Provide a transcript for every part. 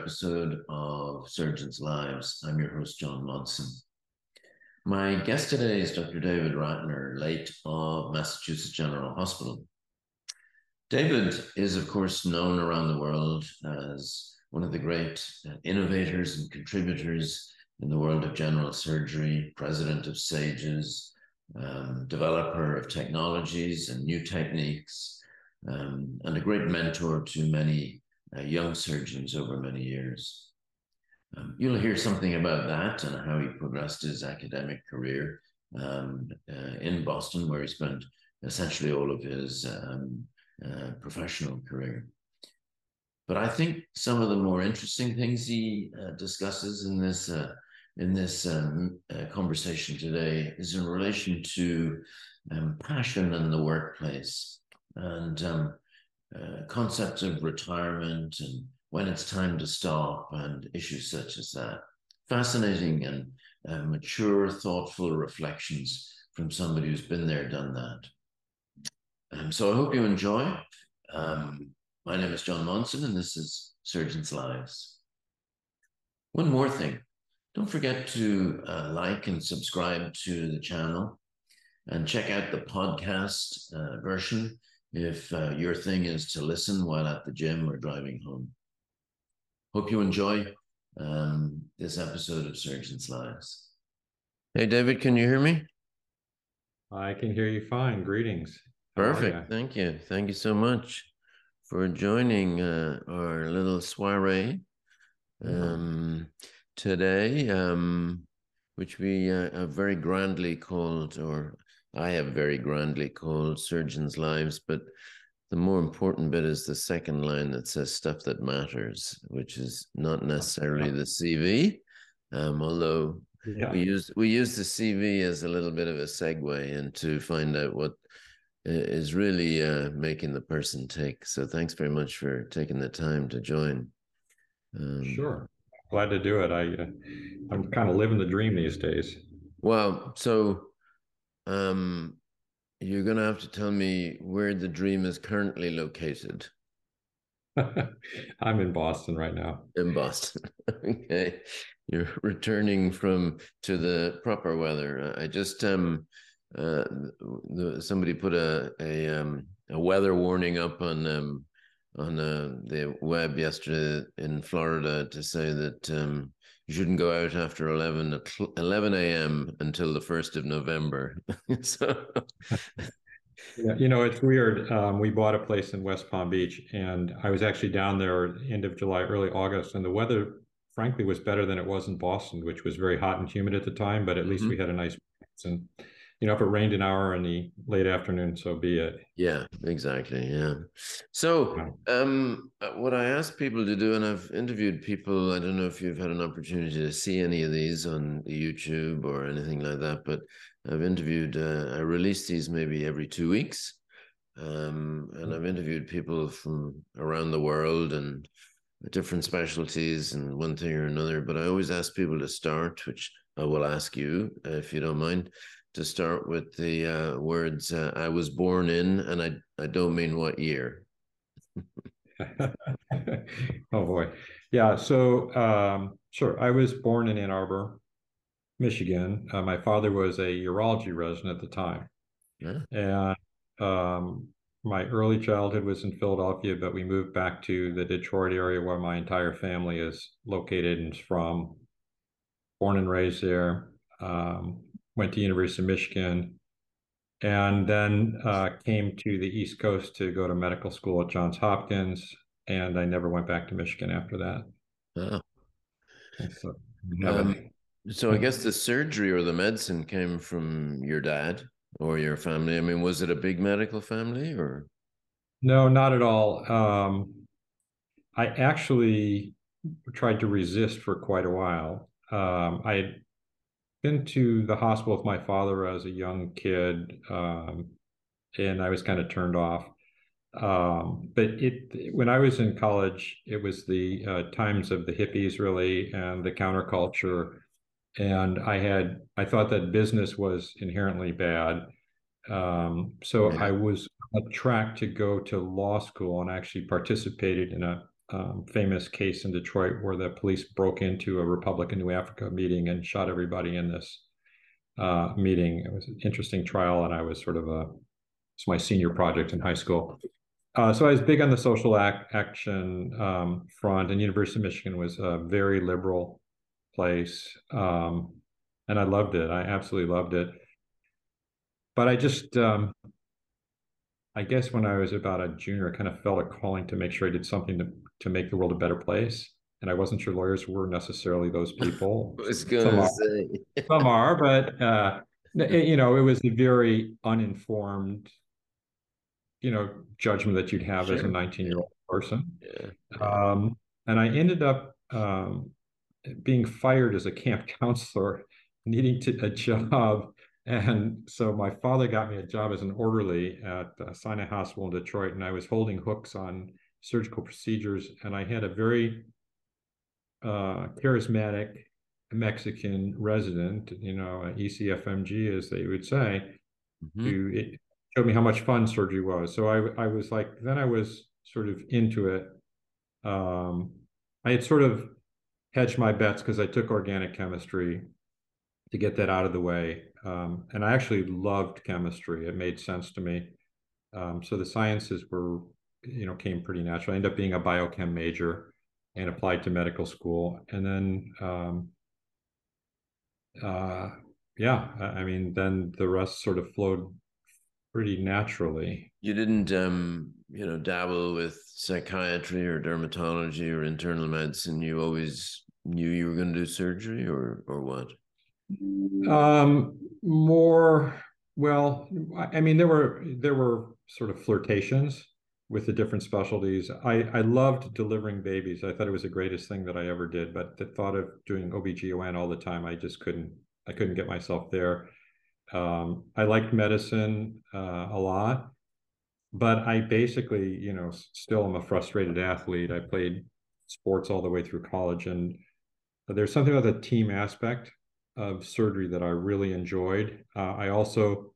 episode of Surgeons Lives. I'm your host, John Monson. My guest today is Dr. David Rattner, late of Massachusetts General Hospital. David is, of course, known around the world as one of the great innovators and contributors in the world of general surgery, president of SAGES, um, developer of technologies and new techniques, um, and a great mentor to many uh, young surgeons over many years. Um, you'll hear something about that and how he progressed his academic career um, uh, in Boston, where he spent essentially all of his um, uh, professional career. But I think some of the more interesting things he uh, discusses in this uh, in this um, uh, conversation today is in relation to um, passion in the workplace and um, uh, concepts of retirement and when it's time to stop and issues such as that. Fascinating and uh, mature, thoughtful reflections from somebody who's been there, done that. Um, so I hope you enjoy. Um, my name is John Monson, and this is Surgeons Lives. One more thing don't forget to uh, like and subscribe to the channel and check out the podcast uh, version if uh, your thing is to listen while at the gym or driving home. Hope you enjoy um, this episode of Surgeons Lives. Hey, David, can you hear me? I can hear you fine. Greetings. Perfect. Thank you. Thank you so much for joining uh, our little soiree um, today, um, which we uh, very grandly called, or I have very grandly called Surgeons' Lives, but the more important bit is the second line that says stuff that matters, which is not necessarily the CV, um, although yeah. we use we use the CV as a little bit of a segue and to find out what is really uh, making the person tick. So thanks very much for taking the time to join. Um, sure, glad to do it. I uh, I'm kind of living the dream these days. Well, so um, you're going to have to tell me where the dream is currently located. I'm in Boston right now. In Boston. okay. You're returning from to the proper weather. I just um uh the, somebody put a a um a weather warning up on um on uh, the web yesterday in Florida to say that um you shouldn't go out after 11, 11 a.m. until the 1st of November. so. Yeah, you know, it's weird. Um, we bought a place in West Palm Beach, and I was actually down there end of July, early August, and the weather, frankly, was better than it was in Boston, which was very hot and humid at the time. But at least mm-hmm. we had a nice and you know, if it rained an hour in the late afternoon, so be it. Yeah, exactly. Yeah. So, um, uh, what I ask people to do, and I've interviewed people, I don't know if you've had an opportunity to see any of these on YouTube or anything like that, but I've interviewed, uh, I release these maybe every two weeks. Um, and I've interviewed people from around the world and different specialties and one thing or another. But I always ask people to start, which I will ask you if you don't mind to start with the uh, words uh, I was born in, and I, I don't mean what year. oh boy. Yeah. So, um, sure. I was born in Ann Arbor, Michigan. Uh, my father was a urology resident at the time. Yeah. And um, my early childhood was in Philadelphia, but we moved back to the Detroit area where my entire family is located and is from. Born and raised there. Um, went to University of Michigan, and then uh, came to the East Coast to go to medical school at Johns Hopkins, and I never went back to Michigan after that. Oh. So, um, so I guess the surgery or the medicine came from your dad or your family. I mean, was it a big medical family or? No, not at all. Um, I actually tried to resist for quite a while. Um, I been to the hospital with my father as a young kid, um, and I was kind of turned off. Um, but it when I was in college, it was the uh, times of the hippies really and the counterculture, and I had I thought that business was inherently bad. Um, so yeah. I was on track to go to law school and actually participated in a um, famous case in Detroit where the police broke into a Republic of New Africa meeting and shot everybody in this uh, meeting. It was an interesting trial, and I was sort of a it's my senior project in high school. Uh, so I was big on the social act, action um, front, and University of Michigan was a very liberal place, um, and I loved it. I absolutely loved it. But I just um, I guess when I was about a junior, I kind of felt a calling to make sure I did something to, to make the world a better place. And I wasn't sure lawyers were necessarily those people. I was going to say. some are, but, uh, you know, it was a very uninformed, you know, judgment that you'd have sure. as a 19 year old person. Yeah. Um, and I ended up um, being fired as a camp counselor, needing to, a job and so my father got me a job as an orderly at uh, Sinai Hospital in Detroit, and I was holding hooks on surgical procedures. And I had a very uh, charismatic Mexican resident, you know, ECFMG, as they would say, mm-hmm. who it showed me how much fun surgery was. So I, I was like, then I was sort of into it. Um, I had sort of hedged my bets because I took organic chemistry to get that out of the way. Um, and I actually loved chemistry. It made sense to me. Um, so the sciences were, you know, came pretty natural. I ended up being a biochem major and applied to medical school. And then, um, uh, yeah, I mean, then the rest sort of flowed pretty naturally. You didn't, um, you know, dabble with psychiatry or dermatology or internal medicine. You always knew you were going to do surgery, or or what? Um, more well, I mean, there were there were sort of flirtations with the different specialties. I, I loved delivering babies. I thought it was the greatest thing that I ever did. But the thought of doing OBGYN all the time, I just couldn't I couldn't get myself there. Um, I liked medicine uh, a lot, but I basically, you know, still am a frustrated athlete. I played sports all the way through college, and there's something about the team aspect of surgery that I really enjoyed. Uh, I also,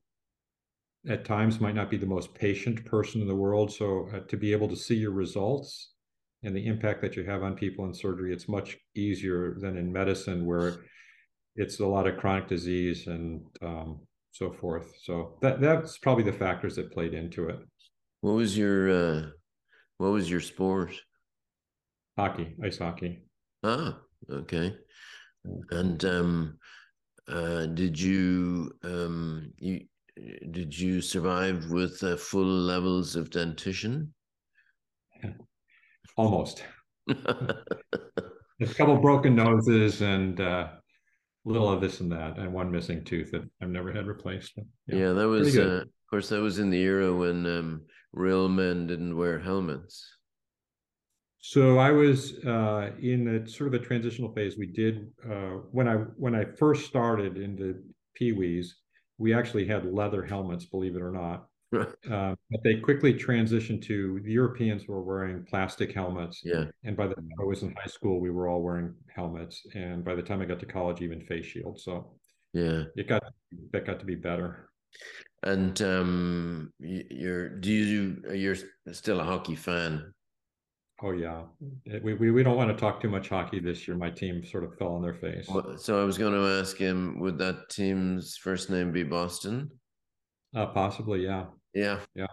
at times, might not be the most patient person in the world. So uh, to be able to see your results and the impact that you have on people in surgery, it's much easier than in medicine where it's a lot of chronic disease and um, so forth. So that that's probably the factors that played into it. What was your uh, what was your sport? Hockey, ice hockey. Ah, okay. And um, uh, did you um, you did you survive with uh, full levels of dentition? Almost. a couple broken noses and uh, little of this and that, and one missing tooth that I've never had replaced. Yeah, yeah that was, uh, of course, that was in the era when um, real men didn't wear helmets. So I was uh, in a sort of a transitional phase. We did uh, when I when I first started into Pee Wees, we actually had leather helmets, believe it or not. Um, but they quickly transitioned to the Europeans were wearing plastic helmets. Yeah. And by the time I was in high school, we were all wearing helmets. And by the time I got to college, even face shields. So yeah, it got that got to be better. And um, you're do you you're still a hockey fan? Oh yeah, we, we we don't want to talk too much hockey this year. My team sort of fell on their face. So I was going to ask him, would that team's first name be Boston? Uh, possibly, yeah. Yeah, yeah,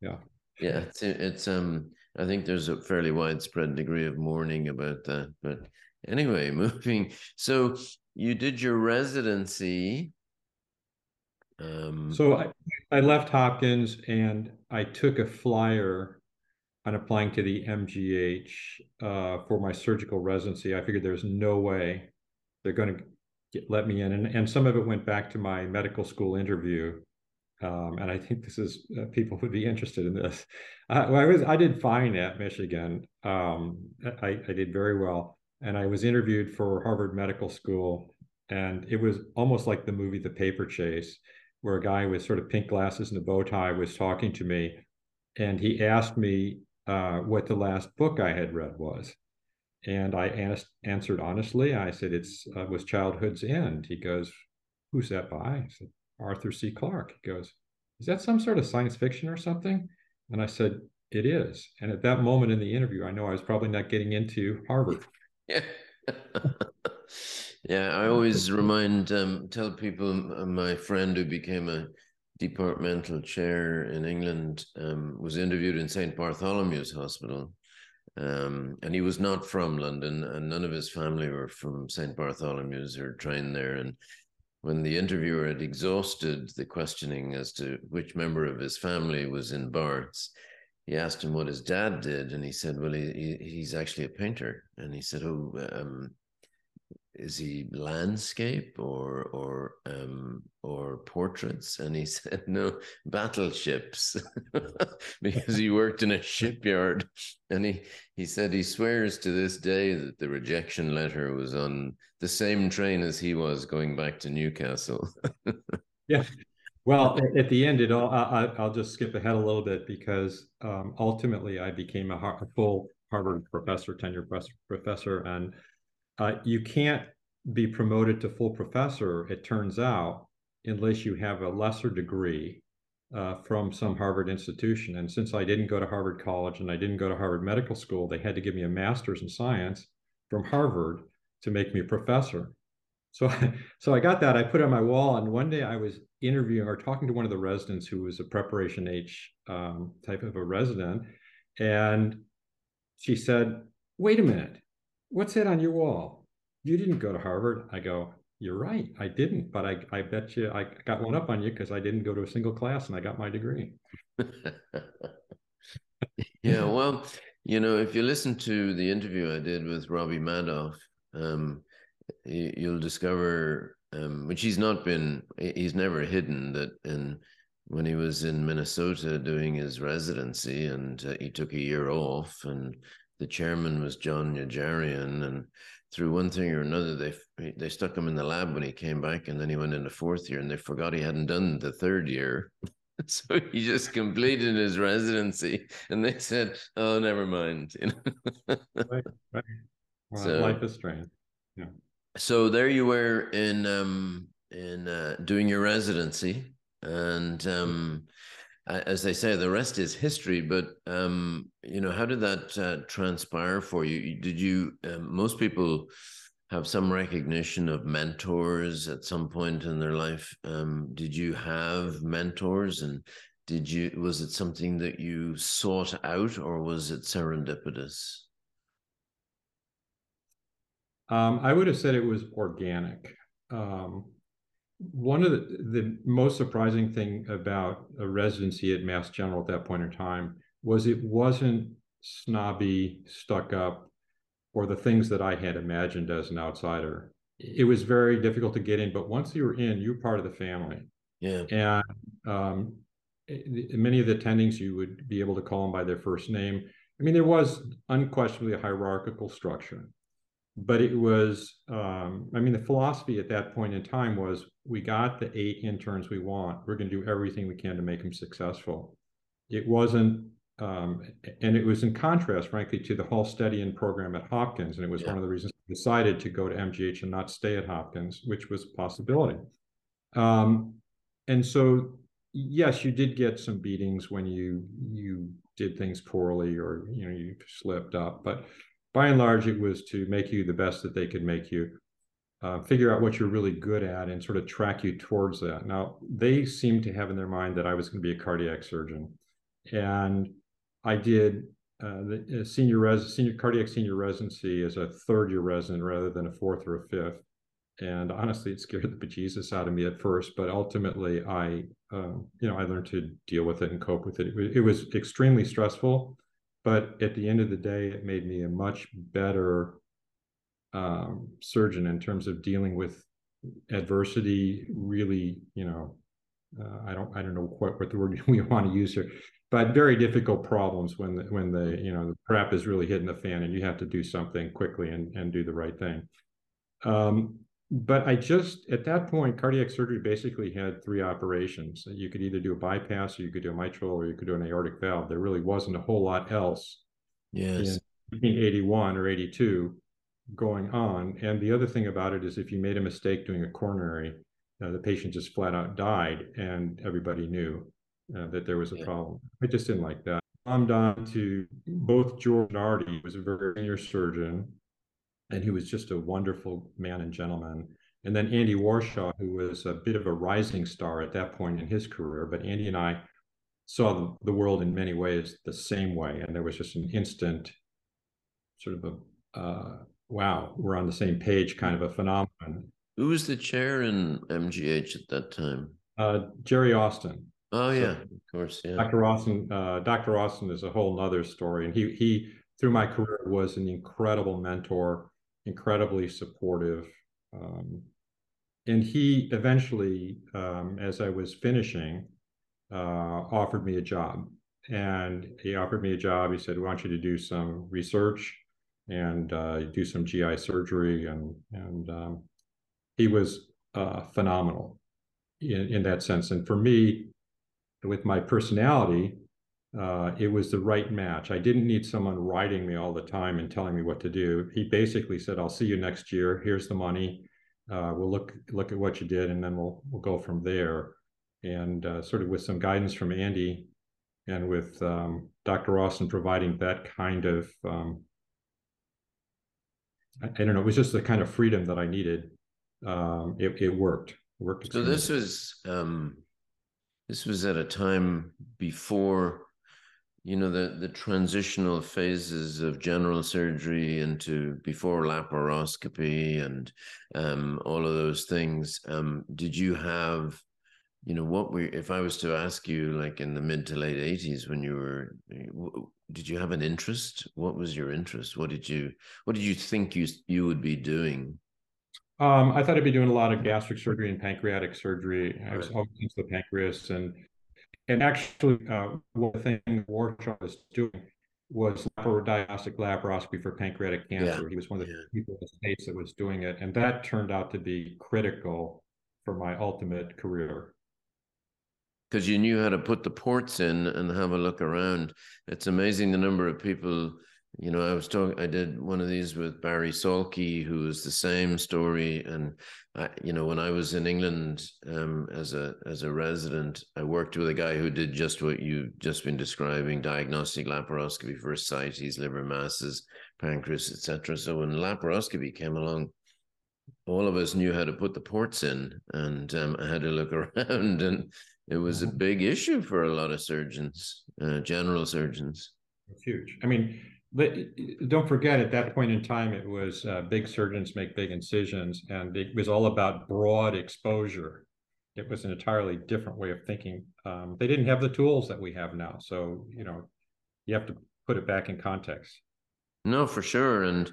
yeah, yeah. It's it's um. I think there's a fairly widespread degree of mourning about that. But anyway, moving. So you did your residency. Um, so I, I left Hopkins and I took a flyer applying to the MGH uh, for my surgical residency, I figured there's no way they're going to get, let me in. And, and some of it went back to my medical school interview. Um, and I think this is uh, people would be interested in this. Uh, well, I was I did fine at Michigan. Um, I, I did very well, and I was interviewed for Harvard Medical School, and it was almost like the movie The Paper Chase, where a guy with sort of pink glasses and a bow tie was talking to me, and he asked me uh, what the last book I had read was. And I asked, answered honestly. I said, "It's uh, was Childhood's End." He goes, "Who's that by?" I said, "Arthur C. Clarke." He goes, "Is that some sort of science fiction or something?" And I said, it is. And at that moment in the interview, I know I was probably not getting into Harvard. Yeah. yeah, I always remind, um, tell people uh, my friend who became a departmental chair in England um, was interviewed in St. Bartholomew's Hospital. Um, and he was not from London, and none of his family were from St. Bartholomew's or trained there. And when the interviewer had exhausted the questioning as to which member of his family was in Barts, he asked him what his dad did, and he said, "Well, he, he he's actually a painter." And he said, "Oh, um, is he landscape or or um, or portraits?" And he said, "No, battleships," because he worked in a shipyard. And he he said he swears to this day that the rejection letter was on the same train as he was going back to Newcastle. yeah, well, at the end, it all. I, will just skip ahead a little bit because um, ultimately I became a, a, full Harvard professor, tenure professor, and uh, you can't be promoted to full professor. It turns out, unless you have a lesser degree uh, from some Harvard institution. And since I didn't go to Harvard College and I didn't go to Harvard Medical School, they had to give me a master's in science from Harvard to make me a professor. So, so I got that. I put it on my wall, and one day I was interviewing or talking to one of the residents who was a preparation H um, type of a resident, and she said, "Wait a minute, what's that on your wall? You didn't go to Harvard." I go, "You're right, I didn't, but I, I bet you I got one up on you because I didn't go to a single class and I got my degree." yeah, well, you know, if you listen to the interview I did with Robbie Madoff. Um, you'll discover, um, which he's not been, he's never hidden that in when he was in Minnesota doing his residency and uh, he took a year off and the chairman was John Najarian and through one thing or another they they stuck him in the lab when he came back and then he went into fourth year and they forgot he hadn't done the third year. So he just completed his residency and they said oh never mind you know? Right, right. Well, so, life is strange. Yeah. So there you were in um, in uh, doing your residency, and um, as they say, the rest is history. But um, you know, how did that uh, transpire for you? Did you? Um, most people have some recognition of mentors at some point in their life. Um, did you have mentors, and did you? Was it something that you sought out, or was it serendipitous? Um, I would have said it was organic. Um, one of the, the, most surprising thing about a residency at Mass General at that point in time was it wasn't snobby, stuck up, or the things that I had imagined as an outsider. It was very difficult to get in, but once you were in, you were part of the family. Yeah. And um, many of the attendings, you would be able to call them by their first name. I mean, there was unquestionably a hierarchical structure but it was um, i mean the philosophy at that point in time was we got the eight interns we want. We're going to do everything we can to make them successful. It wasn't um, and it was in contrast frankly to the Halstedian program at hopkins and it was yeah. one of the reasons I decided to go to mgh and not stay at hopkins which was a possibility. Um, and so yes you did get some beatings when you you did things poorly or you know you slipped up but by and large, it was to make you the best that they could make you, uh, figure out what you're really good at, and sort of track you towards that. Now, they seemed to have in their mind that I was going to be a cardiac surgeon, and I did uh, the uh, senior res senior cardiac senior residency as a third year resident rather than a fourth or a fifth. And honestly, it scared the bejesus out of me at first, but ultimately, I um, you know I learned to deal with it and cope with it. It it was extremely stressful but at the end of the day, it made me a much better um, surgeon in terms of dealing with adversity. Really, you know, uh, I don't I don't know what what the word we want to use here, but very difficult problems when the, when the you know the crap is really hitting the fan and you have to do something quickly and and do the right thing. Um, but I just at that point, cardiac surgery basically had three operations. You could either do a bypass, or you could do a mitral, or you could do an aortic valve. There really wasn't a whole lot else. Yes. In 81 or 82 going on. And the other thing about it is if you made a mistake doing a coronary, uh, the patient just flat out died, and everybody knew uh, that there was a yeah. problem. I just didn't like that. I'm on to both George and Artie, was a very senior surgeon, and he was just a wonderful man and gentleman. And then Andy Warshaw, who was a bit of a rising star at that point in his career, but Andy and I saw the world in many ways the same way, and there was just an instant sort of a uh, wow, we're on the same page kind of a phenomenon. Who was the chair in MGH at that time? Uh, Jerry Austen. Oh yeah, so, of course. Yeah. Dr. Austen. Uh, Dr. Austen is a whole other story, and he he through my career was an incredible mentor, incredibly supportive, um, and he eventually, um, as I was finishing, uh, offered me a job. And he offered me a job. He said, "We want you to do some research and uh, do some GI surgery." And and um, he was uh, phenomenal in, in that sense. And for me, with my personality, uh, it was the right match. I didn't need someone writing me all the time and telling me what to do. He basically said, "I'll see you next year. Here's the money. Uh, we'll look look at what you did, and then we'll we'll go from there." And uh, sort of with some guidance from Andy, and with um, Dr. Austen providing that kind of, um, I, I, don't know, it was just the kind of freedom that I needed. Um, it, it worked. It worked. So this was um, this was at a time before you know the the transitional phases of general surgery into before laparoscopy and um, all of those things um, did you have you know what we if i was to ask you like in the mid to late 80s when you were did you have an interest? What was your interest? What did you what did you think you you would be doing? Um, I thought I'd be doing a lot of gastric surgery and pancreatic surgery. I was always into the pancreas, and and actually, uh, one thing Warshaw was doing was diagnostic laparoscopy for pancreatic cancer. Yeah. He was one of the yeah. people in the states that was doing it, and that turned out to be critical for my ultimate career. Because you knew how to put the ports in and have a look around. It's amazing the number of people you know, I was talking, I did one of these with Barry Salky, who was the same story. And, I, you know, when I was in England um, as a as a resident, I worked with a guy who did just what you've just been describing: diagnostic laparoscopy for ascites, liver masses, pancreas, etc. So when laparoscopy came along, all of us knew how to put the ports in, and um, I had to look around, and it was a mm-hmm. big issue for a lot of surgeons, uh, general surgeons. It's huge. I mean but don't forget at that point in time it was uh, big surgeons make big incisions and it was all about broad exposure. It was an entirely different way of thinking. Um, they didn't have the tools that we have now so you know you have to put it back in context. No for sure and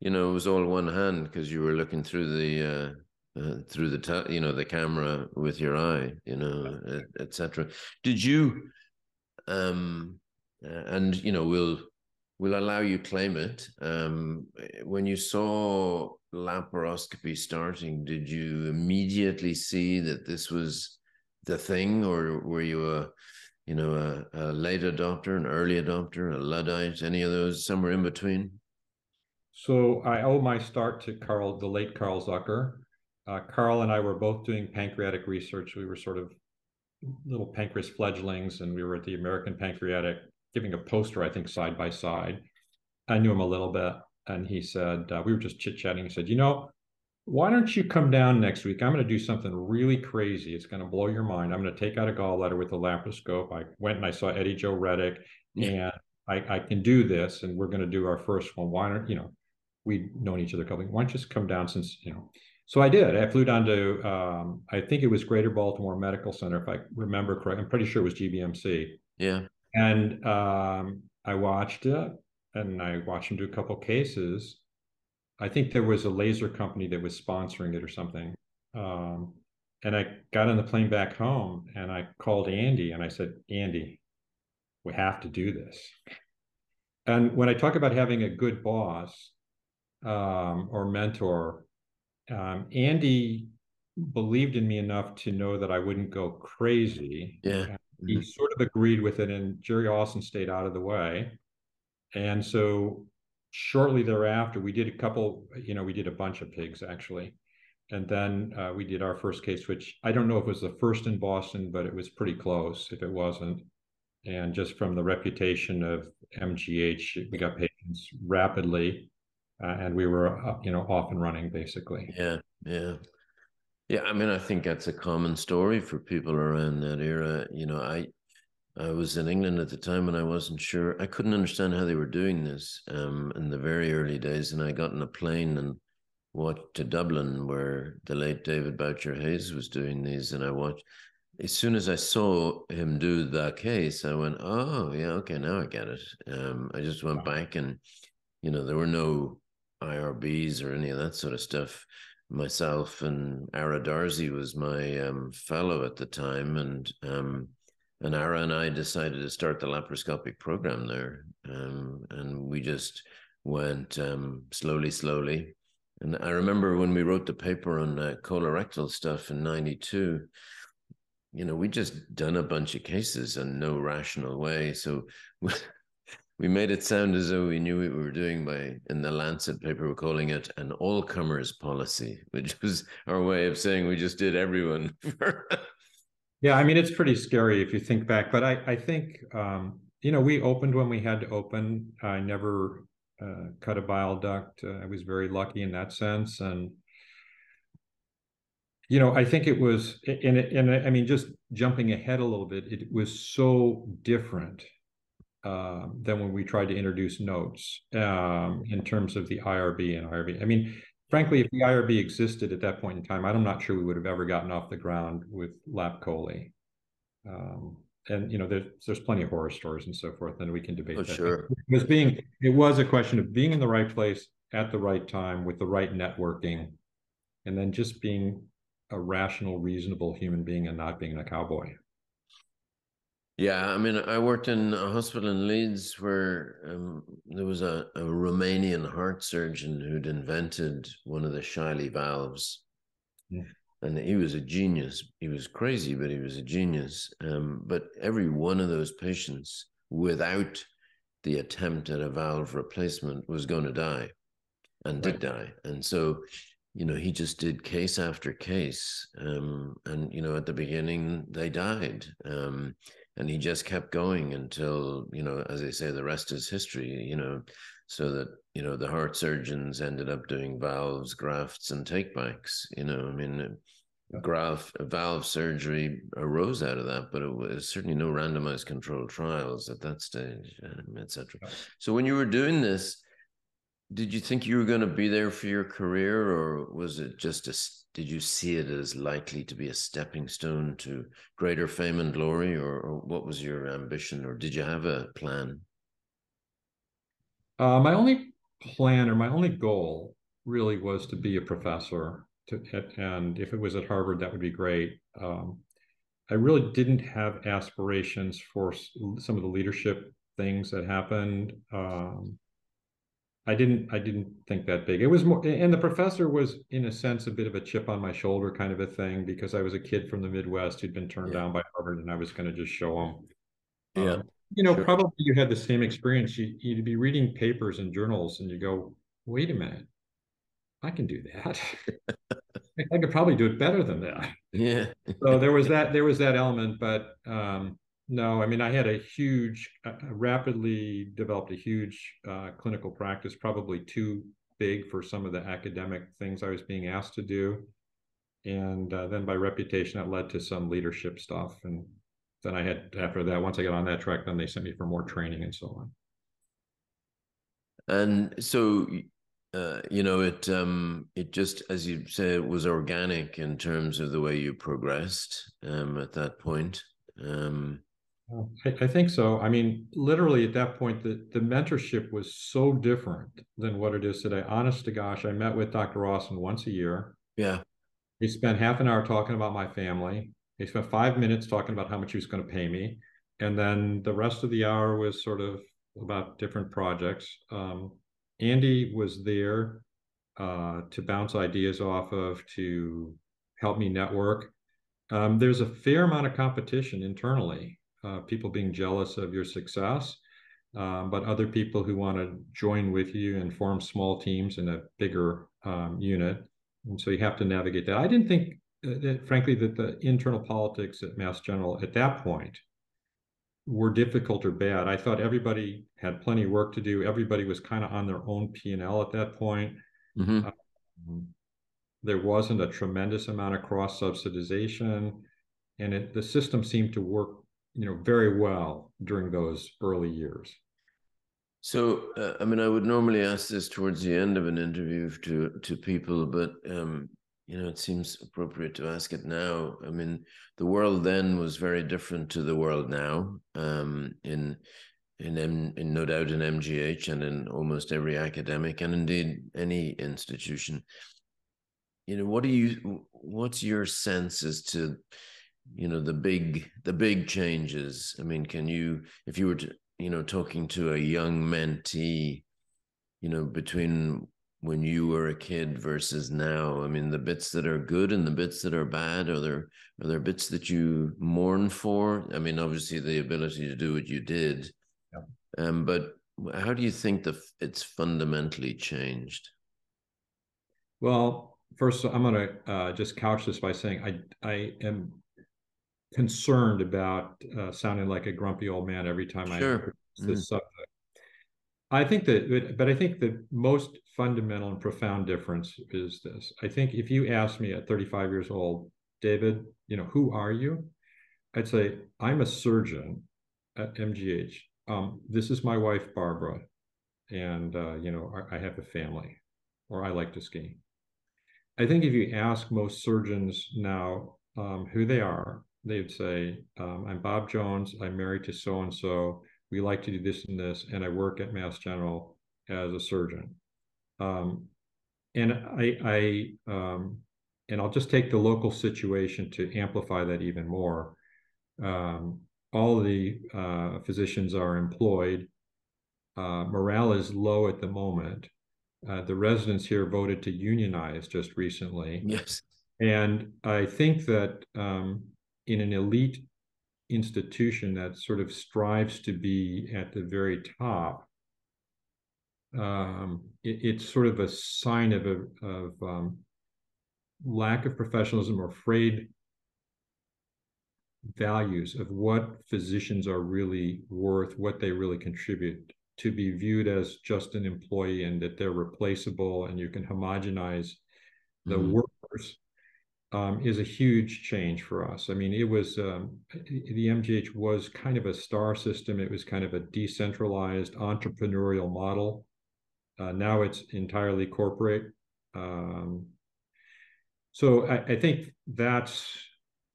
you know it was all one hand because you were looking through the uh, uh, through the ta- you know the camera with your eye you know etc did you um and you know we'll will allow you claim it. Um, when you saw laparoscopy starting, did you immediately see that this was the thing, or were you a, you know, a, a late adopter, an early adopter, a luddite, any of those, somewhere in between? So I owe my start to Karl, the late Karl Zucker. Uh, Karl and I were both doing pancreatic research. We were sort of little pancreas fledglings, and we were at the American Pancreatic giving a poster, I think, side by side. I knew him a little bit, and he said, uh, we were just chit chatting. He said, You know, why don't you come down next week? I'm going to do something really crazy. It's going to blow your mind. I'm going to take out a gallbladder with a laparoscope. I went and I saw Eddie Joe Reddick, and I, I can do this, and we're going to do our first one. Why don't you know? We'd known each other a couple. Why don't you just come down since you know? So I did. I flew down to um, I think it was Greater Baltimore Medical Center, if I remember correct. I'm pretty sure it was GBMC. Yeah and um, I watched it, and I watched him do a couple cases. I think there was a laser company that was sponsoring it or something. Um, and I got on the plane back home, and I called Andy, and I said, "Andy, we have to do this." And when I talk about having a good boss um, or mentor, um, Andy believed in me enough to know that I wouldn't go crazy. Yeah he mm-hmm. sort of agreed with it, and Jerry Austen stayed out of the way. And so shortly thereafter, we did a couple, you know, we did a bunch of pigs actually. And then uh, we did our first case, which I don't know if it was the first in Boston, but it was pretty close if it wasn't. and just from the reputation of MGH, we got patients rapidly, uh, and we were uh, you know off and running basically. Yeah, yeah. Yeah, I mean, I think that's a common story for people around that era. You know, I I was in England at the time and I wasn't sure. I couldn't understand how they were doing this um, in the very early days. And I got in a plane and walked to Dublin where the late David Bouchier Hayes was doing these. And I watched, as soon as I saw him do that case, I went, oh, yeah, okay, now I get it. Um, I just went back and, you know, there were no IRBs or any of that sort of stuff. Myself and Ara Darzi was my um, fellow at the time. And, um, and Ara and I decided to start the laparoscopic program there, um, and we just went um, slowly, slowly. And I remember when we wrote the paper on uh, colorectal stuff in '92. You know, we just done a bunch of cases in no rational way. So we, made it sound as though we knew what we were doing by in the Lancet paper, we're calling it an all comers policy, which was our way of saying we just did everyone yeah, I mean, it's pretty scary if you think back, but I, I think, um, you know, we opened when we had to open. I never uh, cut a bile duct. Uh, I was very lucky in that sense. And, you know, I think it was, and, and I mean, just jumping ahead a little bit, it was so different uh, than when we tried to introduce notes um, in terms of the IRB and IRB. I mean, frankly, if the IRB existed at that point in time, I'm not sure we would have ever gotten off the ground with lap chole. Um, and you know, there's there's plenty of horror stories and so forth, and we can debate oh, that. Sure. Was being it was a question of being in the right place at the right time with the right networking, and then just being a rational, reasonable human being and not being a cowboy. Yeah, I mean, I worked in a hospital in Leeds where um, there was a, a, Romanian heart surgeon who'd invented one of the Shiley valves. Yeah. And he was a genius. He was crazy, but he was a genius. Um, but every one of those patients, without the attempt at a valve replacement, was going to die and right. did die. And so, you know, he just did case after case. Um, and, you know, at the beginning, they died. Um, and he just kept going until you know as i say the rest is history you know so that you know the heart surgeons ended up doing valves grafts and takebacks you know i mean yeah. graft valve surgery arose out of that but it was certainly no randomized controlled trials at that stage um, etc yeah. so when you were doing this did you think you were going to be there for your career or was it just a did you see it as likely to be a stepping stone to greater fame and glory or, or what was your ambition or did you have a plan? Uh, my only plan or my only goal really was to be a professor to, and if it was at harvard that would be great. Um, i really didn't have aspirations for some of the leadership things that happened. Um, I didn't I didn't think that big. It was more and the professor was in a sense a bit of a chip on my shoulder kind of a thing because I was a kid from the Midwest who'd been turned yeah. down by Harvard and I was going to just show him. Yeah. Um, you know, sure. probably you had the same experience. You, you'd be reading papers and journals and you go, wait a minute, I can do that. I could probably do it better than that. Yeah. so there was that there was that element, but um, no, I mean, I had a huge, uh, rapidly developed a huge uh, clinical practice, probably too big for some of the academic things I was being asked to do. And uh, then by reputation, that led to some leadership stuff. And then I had, after that, once I got on that track, then they sent me for more training and so on. And so, uh, you know, it um, it just, as you say, it was organic in terms of the way you progressed um, at that point. Um, I, I, think so. I mean, literally at that point, the, the mentorship was so different than what it is today. Honest to gosh, I met with Dr. Rawson once a year. Yeah. He spent half an hour talking about my family. He spent five minutes talking about how much he was going to pay me. And then the rest of the hour was sort of about different projects. Um, Andy was there uh, to bounce ideas off of, to help me network. Um, there's a fair amount of competition internally uh, people being jealous of your success, um, but other people who want to join with you and form small teams in a bigger um, unit. And so you have to navigate that. I didn't think, uh, that, frankly, that the internal politics at Mass General at that point were difficult or bad. I thought everybody had plenty of work to do. Everybody was kind of on their own P and L at that point. Mm-hmm. Um, there wasn't a tremendous amount of cross subsidization, and it, the system seemed to work, you know, very well during those early years. So, uh, I mean, I would normally ask this towards the end of an interview to to people, but um, you know, it seems appropriate to ask it now. I mean, the world then was very different to the world now. Um, in in, M, in no doubt in MGH and in almost every academic and indeed any institution. You know, what do you? What's your sense as to, you know, the big the big changes? I mean, can you, if you were to, you know, talking to a young mentee, you know, between when you were a kid versus now? I mean, the bits that are good and the bits that are bad, are there are there bits that you mourn for? I mean, obviously the ability to do what you did. Yeah. Um, but how do you think that it's fundamentally changed? Well, first, I'm going to uh, just couch this by saying I I am concerned about uh, sounding like a grumpy old man every time sure. I this mm. subject. I think that, but I think the most fundamental and profound difference is this. I think if you ask me at 35 years old, David, you know, who are you? I'd say, I'm a surgeon at MGH. Um, this is my wife, Barbara. And, uh, you know, I, I have a family or I like to ski. I think if you ask most surgeons now um, who they are, they'd say, um, I'm Bob Jones. I'm married to so and so we like to do this and this, and I work at Mass General as a surgeon. Um, and I, I um, and I'll just take the local situation to amplify that even more. Um, all the uh, physicians are employed. Uh, morale is low at the moment. Uh, the residents here voted to unionize just recently. Yes. And I think that um, in an elite institution that sort of strives to be at the very top, um, it, it's sort of a sign of a of um, lack of professionalism or frayed values of what physicians are really worth, what they really contribute, to be viewed as just an employee and that they're replaceable and you can homogenize the mm. workers um, is a huge change for us. I mean, it was um, the MGH was kind of a star system. It was kind of a decentralized entrepreneurial model. Uh, now it's entirely corporate. Um, so I, I, think that's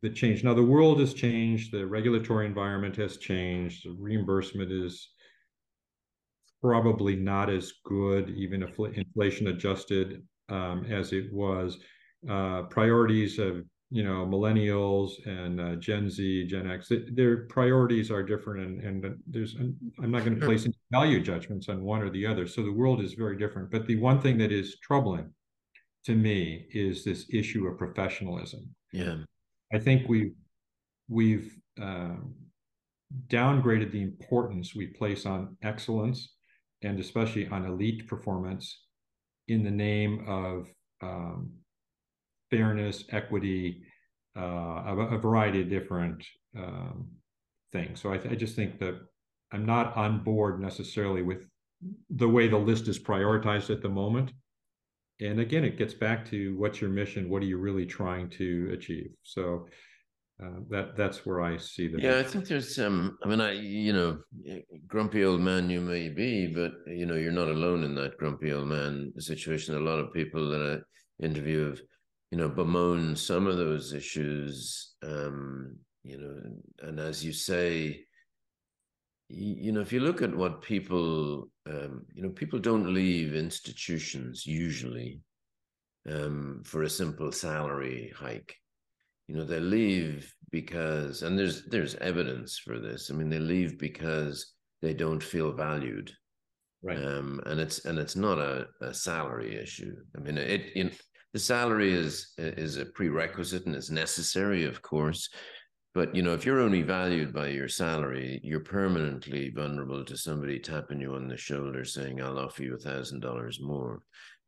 the change. Now the world has changed. The regulatory environment has changed. The reimbursement is probably not as good, even if inflation adjusted um, as it was uh, priorities of you know millennials and uh, Gen Z, Gen X. Their priorities are different, and and there's I'm not going to place any value judgments on one or the other. So the world is very different. But the one thing that is troubling to me is this issue of professionalism. Yeah, I think we've we've um, downgraded the importance we place on excellence and especially on elite performance in the name of um, fairness, equity, uh, a, a, variety of different um, things. So I, I, just think that I'm not on board necessarily with the way the list is prioritized at the moment. And again, it gets back to what's your mission? What are you really trying to achieve? So uh, that that's where I see the. Yeah, I think there's um. I mean, I you know, grumpy old man you may be, but you know, you're not alone in that grumpy old man situation. A lot of people that I interview have you know, bemoan some of those issues. Um, you know, and as you say, you, know, if you look at what people, um, you know, people don't leave institutions usually um, for a simple salary hike. You know, they leave because, and there's there's evidence for this. I mean, they leave because they don't feel valued. Right. Um, and it's and it's not a, a salary issue. I mean, it, it the salary is is a prerequisite and is necessary, of course. But you know, if you're only valued by your salary, you're permanently vulnerable to somebody tapping you on the shoulder saying, "I'll offer you a thousand dollars more."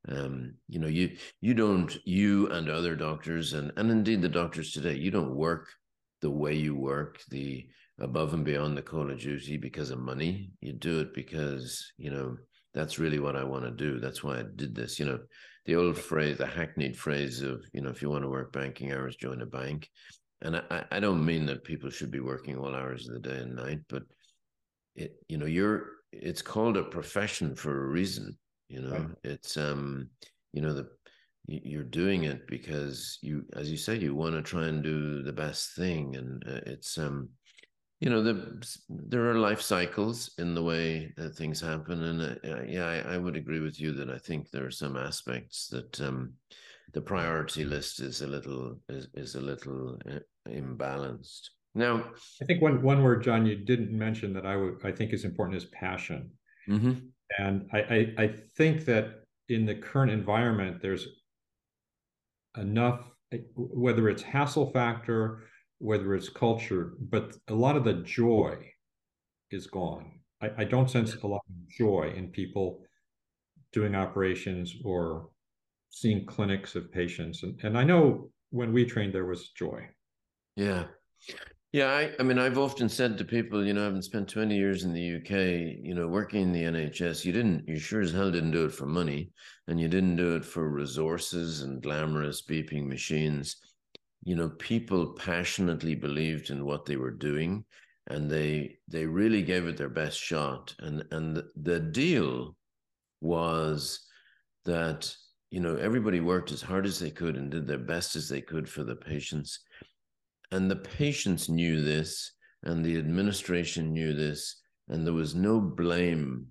Um, you know, you you don't you and other doctors and and indeed the doctors today, you don't work the way you work, the above and beyond the call of duty because of money. You do it because, you know, that's really what I want to do. That's why I did this. You know, the old phrase, the hackneyed phrase of, you know, if you want to work banking hours, join a bank. And I, I don't mean that people should be working all hours of the day and night, but it, you know, you're, it's called a profession for a reason. You know, right. it's, um, you know, the, you're doing it because you, as you say, you want to try and do the best thing. And uh, it's, um, you know the, there are life cycles in the way that things happen and uh, yeah I, I, would agree with you that i think there are some aspects that um, the priority list is a little is, is a little uh, imbalanced now i think one one word john you didn't mention that i would i think is important is passion mm-hmm. and I, I i think that in the current environment there's enough whether it's hassle factor whether it's culture, but a lot of the joy is gone. I, I don't sense a lot of joy in people doing operations or seeing clinics of patients. And, and I know when we trained, there was joy. Yeah. Yeah, I, I mean, I've often said to people, you know, I haven't spent 20 years in the UK, you know, working in the NHS. You didn't, you sure as hell didn't do it for money and you didn't do it for resources and glamorous beeping machines you know people passionately believed in what they were doing and they they really gave it their best shot. And and the deal was that you know everybody worked as hard as they could and did their best as they could for the patients. And the patients knew this and the administration knew this and there was no blame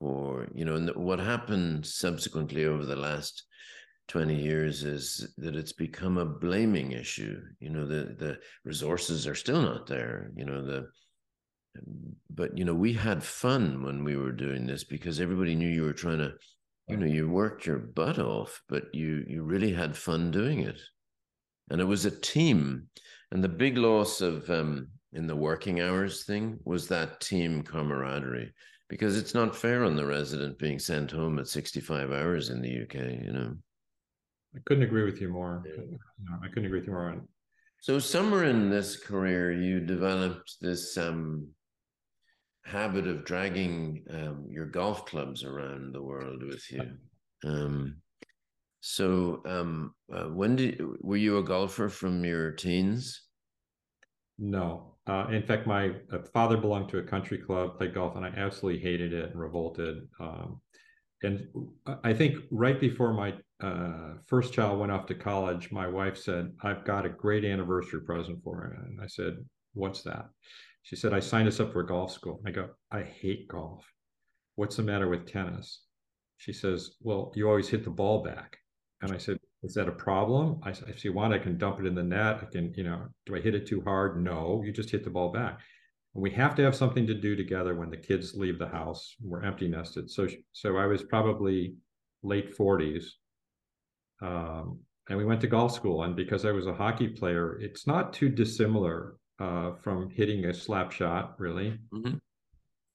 for you know and what happened subsequently over the last 20 years is that it's become a blaming issue you know the the resources are still not there you know the but you know we had fun when we were doing this because everybody knew you were trying to you know you worked your butt off but you you really had fun doing it. And it was a team. And the big loss of um in the working hours thing was that team camaraderie because it's not fair on the resident being sent home at 65 hours in the UK you know I couldn't agree with you more. No, I couldn't agree with you more on. So somewhere in this career, you developed this um, habit of dragging um, your golf clubs around the world with you. Um, so um, uh, when did were you a golfer from your teens? No. Uh, in fact, my uh, father belonged to a country club, played golf, and I absolutely hated it and revolted. Um, and I think right before my uh, first child went off to college, my wife said, I've got a great anniversary present for him. And I said, What's that? She said, I signed us up for golf school. I go, I hate golf. What's the matter with tennis? She says, Well, you always hit the ball back. And I said, Is that a problem? I said, If you want, I can dump it in the net. I can, you know, do I hit it too hard? No, you just hit the ball back. And we have to have something to do together when the kids leave the house. We're empty nested. So, so I was probably late 40s um, and we went to golf school. And because I was a hockey player, it's not too dissimilar uh, from hitting a slap shot, really. Mm-hmm.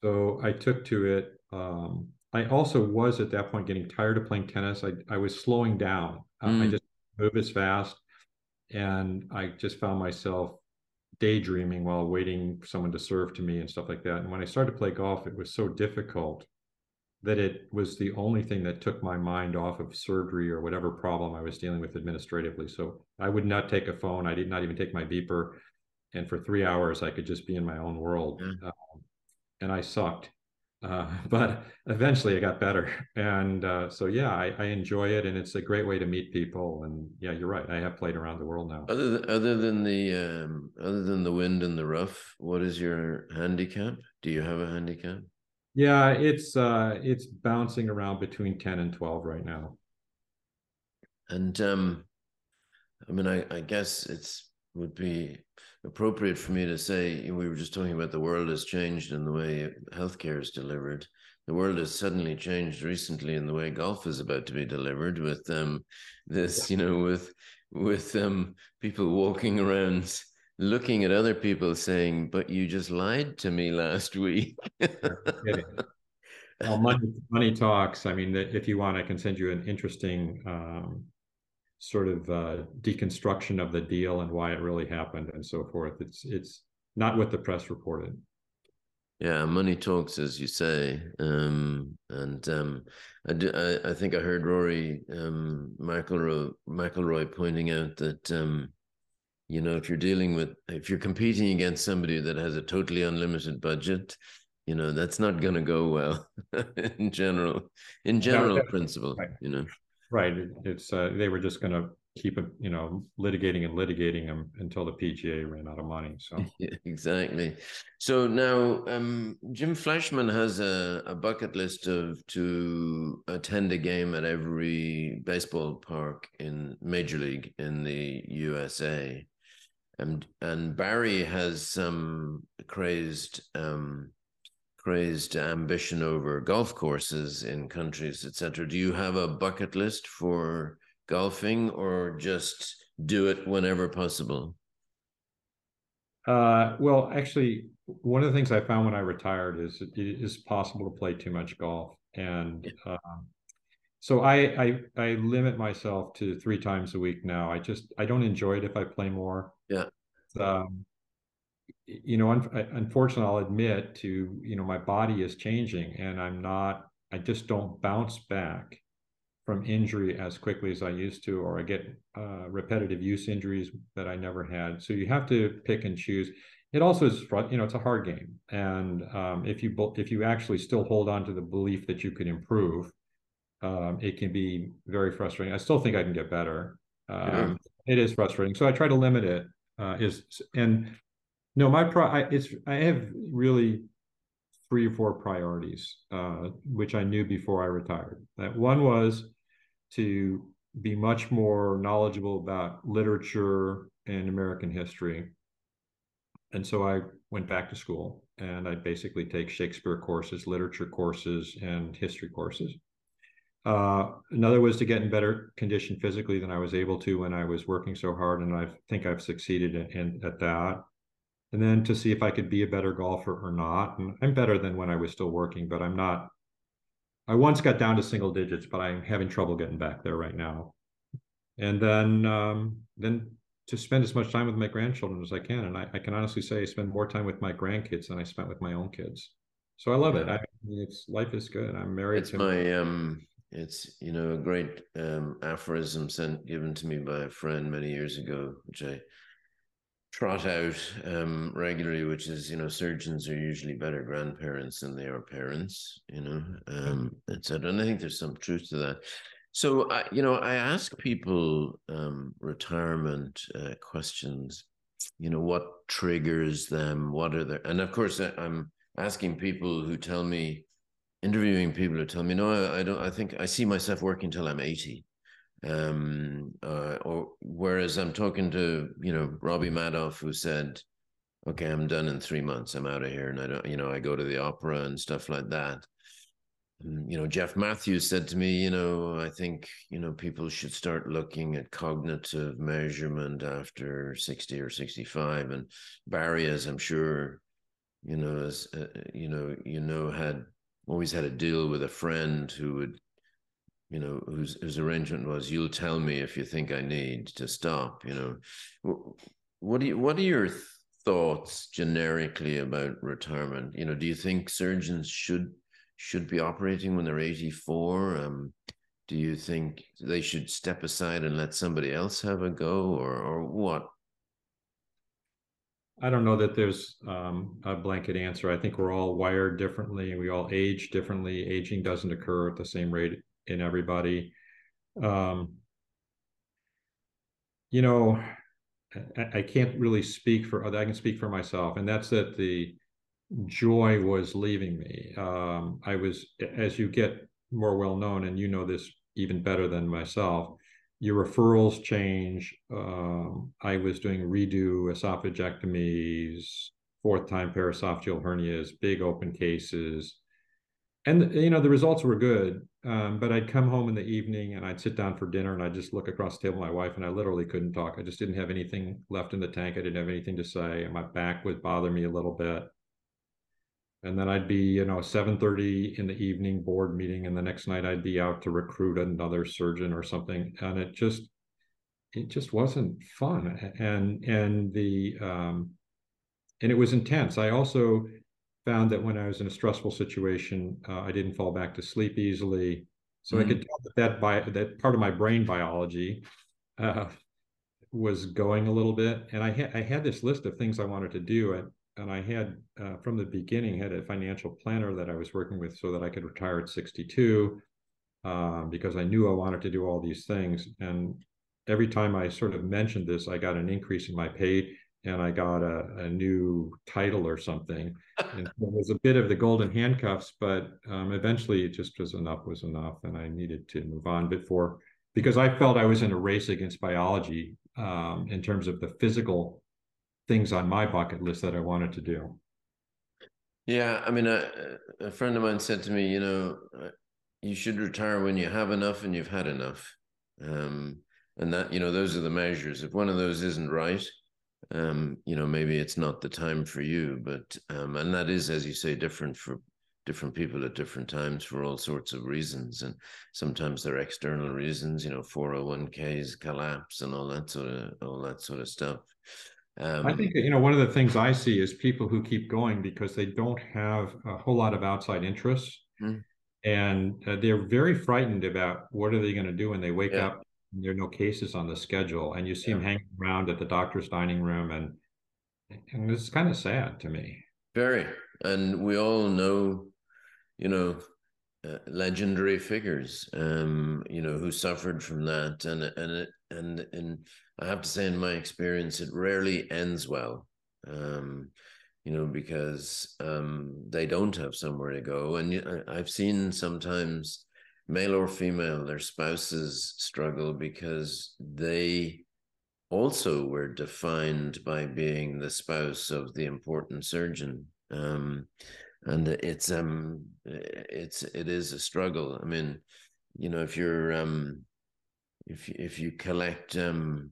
So I took to it. Um, I also was at that point getting tired of playing tennis. I, I was slowing down. Mm. I just move as fast. And I just found myself daydreaming while waiting for someone to serve to me and stuff like that. And when I started to play golf, it was so difficult that it was the only thing that took my mind off of surgery or whatever problem I was dealing with administratively. So I would not take a phone. I did not even take my beeper. And for three hours, I could just be in my own world. Mm. Um, and I sucked. Uh, but eventually it got better. And uh, so, yeah, I, I, enjoy it. And it's a great way to meet people. And yeah, you're right. I have played around the world now. Other than, other than the um, other than the wind and the rough, what is your handicap? Do you have a handicap? Yeah, it's uh it's bouncing around between 10 and 12 right now. And um I mean I, I guess it's would be appropriate for me to say we were just talking about the world has changed in the way healthcare is delivered. The world has suddenly changed recently in the way golf is about to be delivered with um this, you know, with with um people walking around looking at other people saying, "But you just lied to me last week." well, money, money talks. I mean, if you want, I can send you an interesting um, sort of uh, deconstruction of the deal and why it really happened and so forth. It's it's not what the press reported. Yeah, money talks, as you say, um, and um, I, do, I, I think I heard Rory um, pointing out that um, you know if you're dealing with if you're competing against somebody that has a totally unlimited budget, you know that's not going to go well in general. In general no, principle, right. you know. Right. It's uh, they were just going to keep it, you know, litigating and litigating them until the PGA ran out of money. So yeah, exactly. So now um, Jim Fleshman has a, a bucket list of to attend a game at every baseball park in Major League in the USA. And and Barry has some crazed um, crazed ambition over golf courses in countries, etc. Do you have a bucket list for golfing or just do it whenever possible? Uh, well, actually, one of the things I found when I retired is it is possible to play too much golf, and um, so I, I I limit myself to three times a week now. I just I don't enjoy it if I play more. Yeah. Um, you know, un- unfortunately, I'll admit to you know my body is changing, and I'm not. I just don't bounce back from injury as quickly as I used to, or I get uh, repetitive use injuries that I never had. So you have to pick and choose. It also is, you know, it's a hard game, and um, if you if you actually still hold on to the belief that you can improve, um, it can be very frustrating. I still think I can get better. Um, yeah. It is frustrating, so I try to limit it. Uh, is and no, my pro, I, it's I have really three or four priorities, uh, which I knew before I retired. That one was to be much more knowledgeable about literature and American history. And so I went back to school and I basically take Shakespeare courses, literature courses, and history courses. Uh, another was to get in better condition physically than I was able to when I was working so hard, and I think I've succeeded in, in, at that. And then to see if I could be a better golfer or not. And I'm better than when I was still working, but I'm not I once got down to single digits, but I'm having trouble getting back there right now. And then um, then to spend as much time with my grandchildren as I can. And I, I, can honestly say I spend more time with my grandkids than I spent with my own kids. So I love it. I it's life is good. I'm married. It's to my um it's you know a great um aphorism sent given to me by a friend many years ago, which I trot out um, regularly, which is you know surgeons are usually better grandparents than they are parents, you know, um, etc. And I think there's some truth to that. So I, you know, I ask people um, retirement uh, questions. You know, what triggers them? What are their? And of course, I'm asking people who tell me, interviewing people who tell me, no, I, I don't. I think I see myself working till I'm 80 um, uh, or whereas I'm talking to you know Robbie Madoff who said, "Okay, I'm done in three months. I'm out of here, and I don't, you know, I go to the opera and stuff like that." And, you know, Jeff Matthews said to me, you know, I think you know people should start looking at cognitive measurement after sixty or sixty-five, and Barry, as I'm sure, you know, as uh, you know, you know, had always had a deal with a friend who would you know, whose whose arrangement was, "You'll tell me if you think I need to stop." You know, what do you what are your thoughts generically about retirement? You know, do you think surgeons should should be operating when they're eighty four? Um, do you think they should step aside and let somebody else have a go, or or what? I don't know that there's um, a blanket answer. I think we're all wired differently we all age differently. Aging doesn't occur at the same rate in everybody. Um, you know, I, I, can't really speak for other. I can speak for myself, and that's that the joy was leaving me. Um, I was, as you get more well known, and you know this even better than myself. Your referrals change. Um, I was doing redo esophagectomies, fourth time paraesophageal hernias, big open cases. And you know the results were good um, but i'd come home in the evening and i'd sit down for dinner and i'd just look across the table at my wife and i literally couldn't talk. I just didn't have anything left in the tank. I didn't have anything to say and my back would bother me a little bit and then i'd be you know 7.30 in the evening board meeting and the next night i'd be out to recruit another surgeon or something and it just it just wasn't fun, and and the um, and it was intense. I also found that when I was in a stressful situation, uh, I didn't fall back to sleep easily. So mm-hmm. I could tell that that, bi- that part of my brain biology uh, was going a little bit. And I had I had this list of things I wanted to do, and, and I had uh, from the beginning had a financial planner that I was working with so that I could retire at 62 um, because I knew I wanted to do all these things. And every time I sort of mentioned this, I got an increase in my pay and I got a, a new title or something. and it was a bit of the golden handcuffs, but um, eventually it just was enough was enough, and I needed to move on before because I felt I was in a race against biology um, in terms of the physical things on my bucket list that I wanted to do. Yeah, I mean, a, a friend of mine said to me, you know, uh, you should retire when you have enough and you've had enough. Um, and that, you know, those are the measures. If one of those isn't right, um, you know, maybe it's not the time for you. But um, and that is, as you say, different for different people at different times for all sorts of reasons. And sometimes they're external reasons, you know, 401ks collapse and all that sort of all that sort of stuff. Um, I think you know one of the things I see is people who keep going because they don't have a whole lot of outside interests, mm-hmm. and uh, they're very frightened about what are they going to do when they wake yeah. up And there are no cases on the schedule, and you see yeah. him hanging around at the doctor's dining room, and and it's kind of sad to me. Very, and we all know, you know, uh, legendary figures, um, you know, who suffered from that, and and it, and and I have to say, in my experience, it rarely ends well. Um, you know, because um, they don't have somewhere to go, and I've seen sometimes male or female, their spouses struggle because they also were defined by being the spouse of the important surgeon. Um, and it's um it's it is a struggle. I mean, you know, if you're um if if you collect um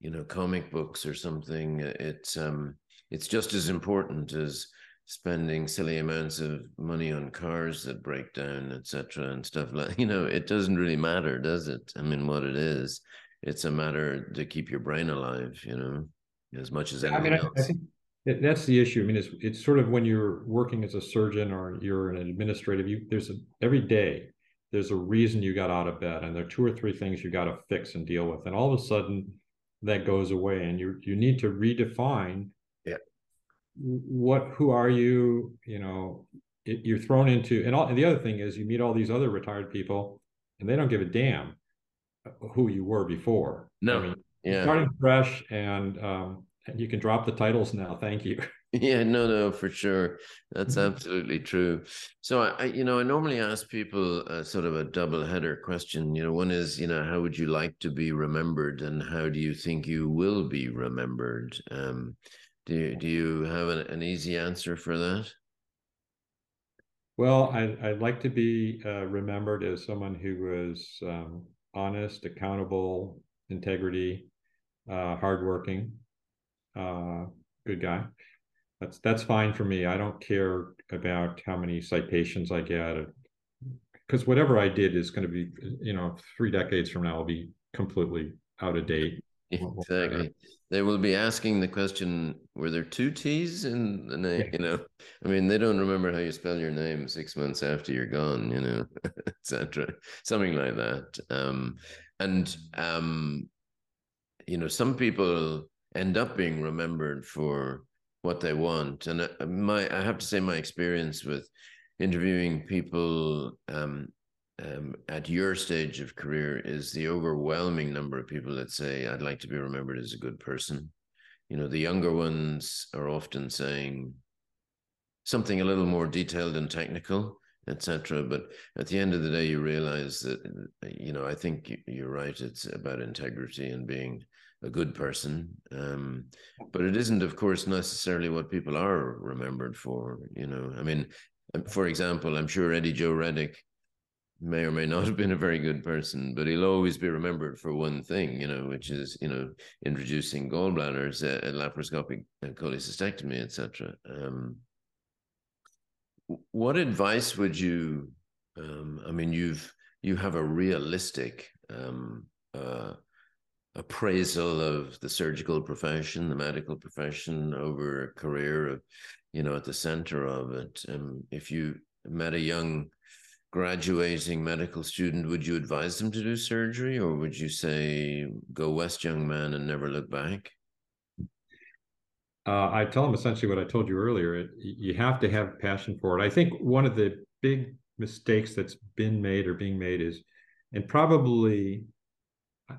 you know comic books or something, it's um it's just as important as spending silly amounts of money on cars that break down, etc., and stuff like you know, it doesn't really matter, does it? I mean, what it is, it's a matter to keep your brain alive, you know, as much as anything I mean, else. I, I think that's the issue. I mean, it's it's sort of when you're working as a surgeon or you're an administrative. You there's a, every day there's a reason you got out of bed, and there are two or three things you got to fix and deal with, and all of a sudden that goes away, and you you need to redefine yeah. what who are you you know it, you're thrown into and all and the other thing is you meet all these other retired people and they don't give a damn who you were before. No. I mean, yeah. starting fresh and um and you can drop the titles now thank you yeah no no for sure that's mm-hmm. absolutely true so I, you know i normally ask people a, sort of a double header question you know one is you know how would you like to be remembered and how do you think you will be remembered um do you, do you have an, an easy answer for that? Well, I, I'd like to be uh, remembered as someone who was um, honest, accountable, integrity, uh, hardworking, uh, good guy. That's that's fine for me. I don't care about how many citations I get, because whatever I did is going to be, you know, three decades from now, will be completely out of date. Exactly. They will be asking the question: Were there two T's in the name? You know, I mean, they don't remember how you spell your name six months after you're gone. You know, etc. Something like that. Um, and um, you know, some people end up being remembered for what they want. And uh, my, I have to say, my experience with interviewing people um, um, at your stage of career is the overwhelming number of people that say, I'd like to be remembered as a good person. You know, the younger ones are often saying something a little more detailed and technical, etc. But at the end of the day, you realize that, you know, I think you're right. It's about integrity and being a good person. Um, but it isn't, of course, necessarily what people are remembered for. You know, I mean, for example, I'm sure Eddie Joe Reddick may or may not have been a very good person, but he'll always be remembered for one thing, you know, which is, you know, introducing gallbladders, uh, laparoscopic cholecystectomy, etc. Um, what advice would you? Um, I mean, you've you have a realistic um, uh, appraisal of the surgical profession, the medical profession over a career of, you know, at the center of it. Um, if you met a young graduating medical student, would you advise them to do surgery or would you say, go west, young man, and never look back? Uh, I tell them essentially what I told you earlier. It, you have to have passion for it. I think one of the big mistakes that's been made or being made is, and probably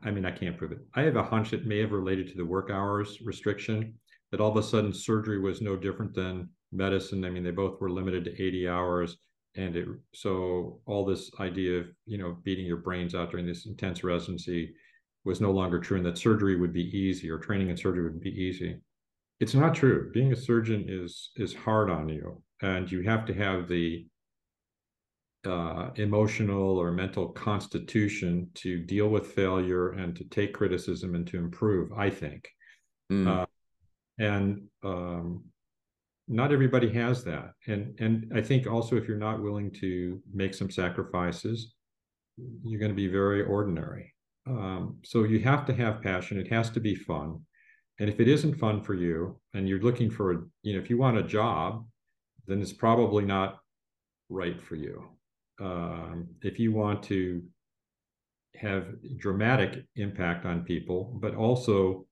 I mean, I can't prove it. I have a hunch it may have related to the work hours restriction that all of a sudden surgery was no different than medicine. I mean, they both were limited to 80 hours. And it, so all this idea of, you know, beating your brains out during this intense residency was no longer true and that surgery would be easy or training in surgery would be easy. It's not true. Being a surgeon is is hard on you and you have to have the uh, emotional or mental constitution to deal with failure and to take criticism and to improve. I think, mm. uh, and um, not everybody has that. And and I think also if you're not willing to make some sacrifices, you're going to be very ordinary. Um, so you have to have passion. It has to be fun. And if it isn't fun for you, and you're looking for, a, you know, if you want a job, then it's probably not right for you um, if you want to have dramatic impact on people, but also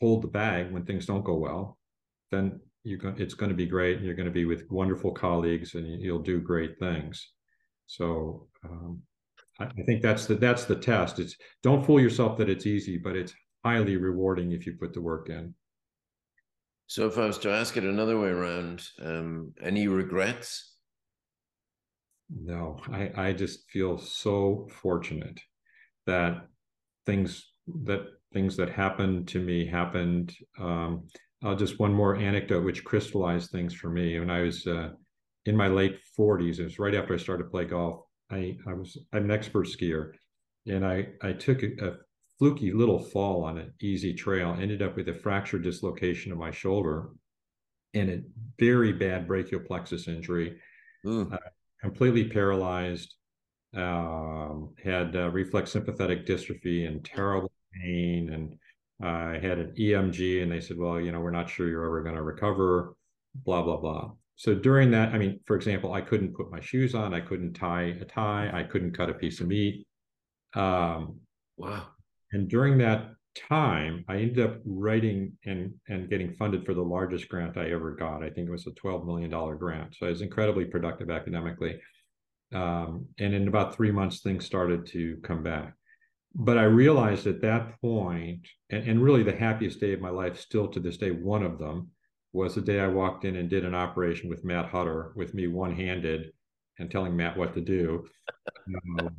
hold the bag when things don't go well, then you go, it's going to be great. And You're going to be with wonderful colleagues, and you'll do great things. So um, I, I think that's the that's the test. It's don't fool yourself that it's easy, but it's highly rewarding if you put the work in. So, if I was to ask it another way around, um, any regrets no, I, I just feel so fortunate that things that things that happened to me happened. Um, uh, just one more anecdote which crystallized things for me. When I was uh, in my late 40s, it was right after I started to play golf. I, I was I'm an expert skier, and I I took a, a fluky little fall on an easy trail. Ended up with a fractured dislocation of my shoulder, and a very bad brachial plexus injury. Mm. Uh, completely paralyzed, um, had uh, reflex sympathetic dystrophy and terrible pain. And I uh, had an EMG, and they said, well, you know, we're not sure you're ever going to recover, blah, blah, blah. So during that, I mean, for example, I couldn't put my shoes on, I couldn't tie a tie, I couldn't cut a piece of meat. Um, wow. And during that time, I ended up writing and and getting funded for the largest grant I ever got. I think it was a twelve million dollar grant. So I was incredibly productive academically. Um, and in about three months, things started to come back. But I realized at that point, and, and really the happiest day of my life, still to this day, one of them was the day I walked in and did an operation with Matt Hutter, with me one handed and telling Matt what to do. Um,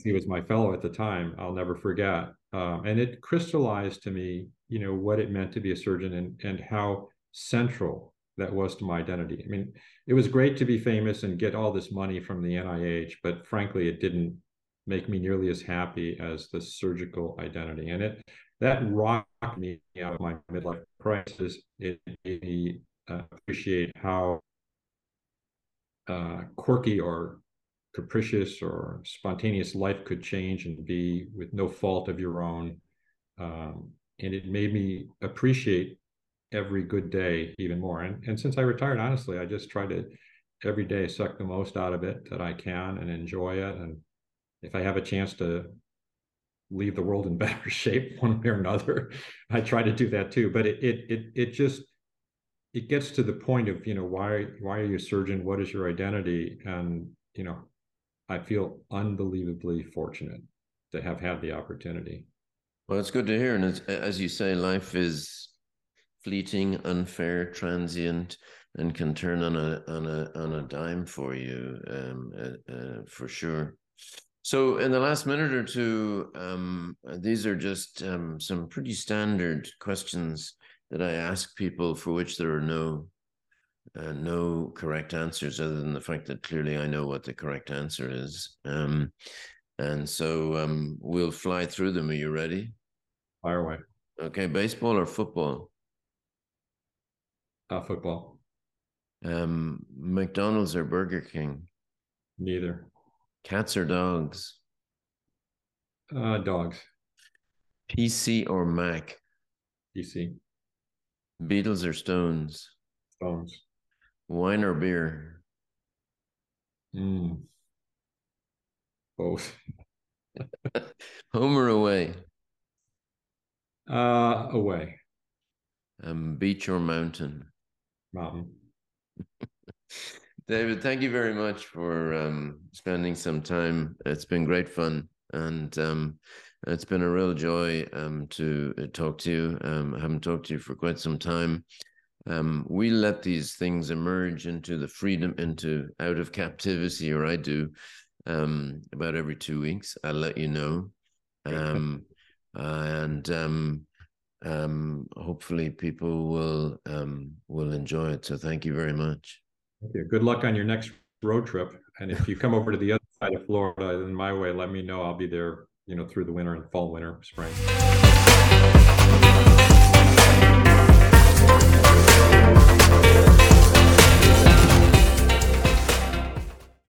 he was my fellow at the time. I'll never forget. Um, and it crystallized to me, you know, what it meant to be a surgeon and and how central that was to my identity. I mean, it was great to be famous and get all this money from the NIH, but frankly, it didn't make me nearly as happy as the surgical identity. And it that rocked me out of my midlife crisis. It made me uh, appreciate how uh, quirky or capricious or spontaneous life could change and be with no fault of your own. Um, and it made me appreciate every good day even more. And, and since I retired, honestly, I just try to every day suck the most out of it that I can and enjoy it. And if I have a chance to leave the world in better shape one way or another, I try to do that too. But it it it it just it gets to the point of you know why why are you a surgeon? What is your identity? And you know I feel unbelievably fortunate to have had the opportunity. Well, it's good to hear. And as you say, life is fleeting, unfair, transient, and can turn on a on a on a dime for you, um, uh, uh, for sure. So, in the last minute or two, um, these are just um, some pretty standard questions that I ask people for which there are no uh, no correct answers other than the fact that clearly I know what the correct answer is. Um, and so um, we'll fly through them. Are you ready? Fire away. Okay, baseball or football? Uh, football. Um, McDonald's or Burger King? Neither. Cats or dogs? Uh, dogs. PC or Mac? PC. Beatles or Stones? Stones. Wine or beer? Mm. Both. Home or away? Uh, away. Um, beach or mountain? Mountain. David, thank you very much for um, spending some time. It's been great fun, and um, it's been a real joy um, to uh, talk to you. Um, I haven't talked to you for quite some time. Um, we let these things emerge into the freedom, into out of captivity, or I do, um, about every two weeks. I'll let you know, and hopefully people will will enjoy it. So thank you very much. Thank you. Good luck on your next road trip. And if you come over to the other side of Florida in my way, let me know. I'll be there, you know, through the winter and fall, winter, spring.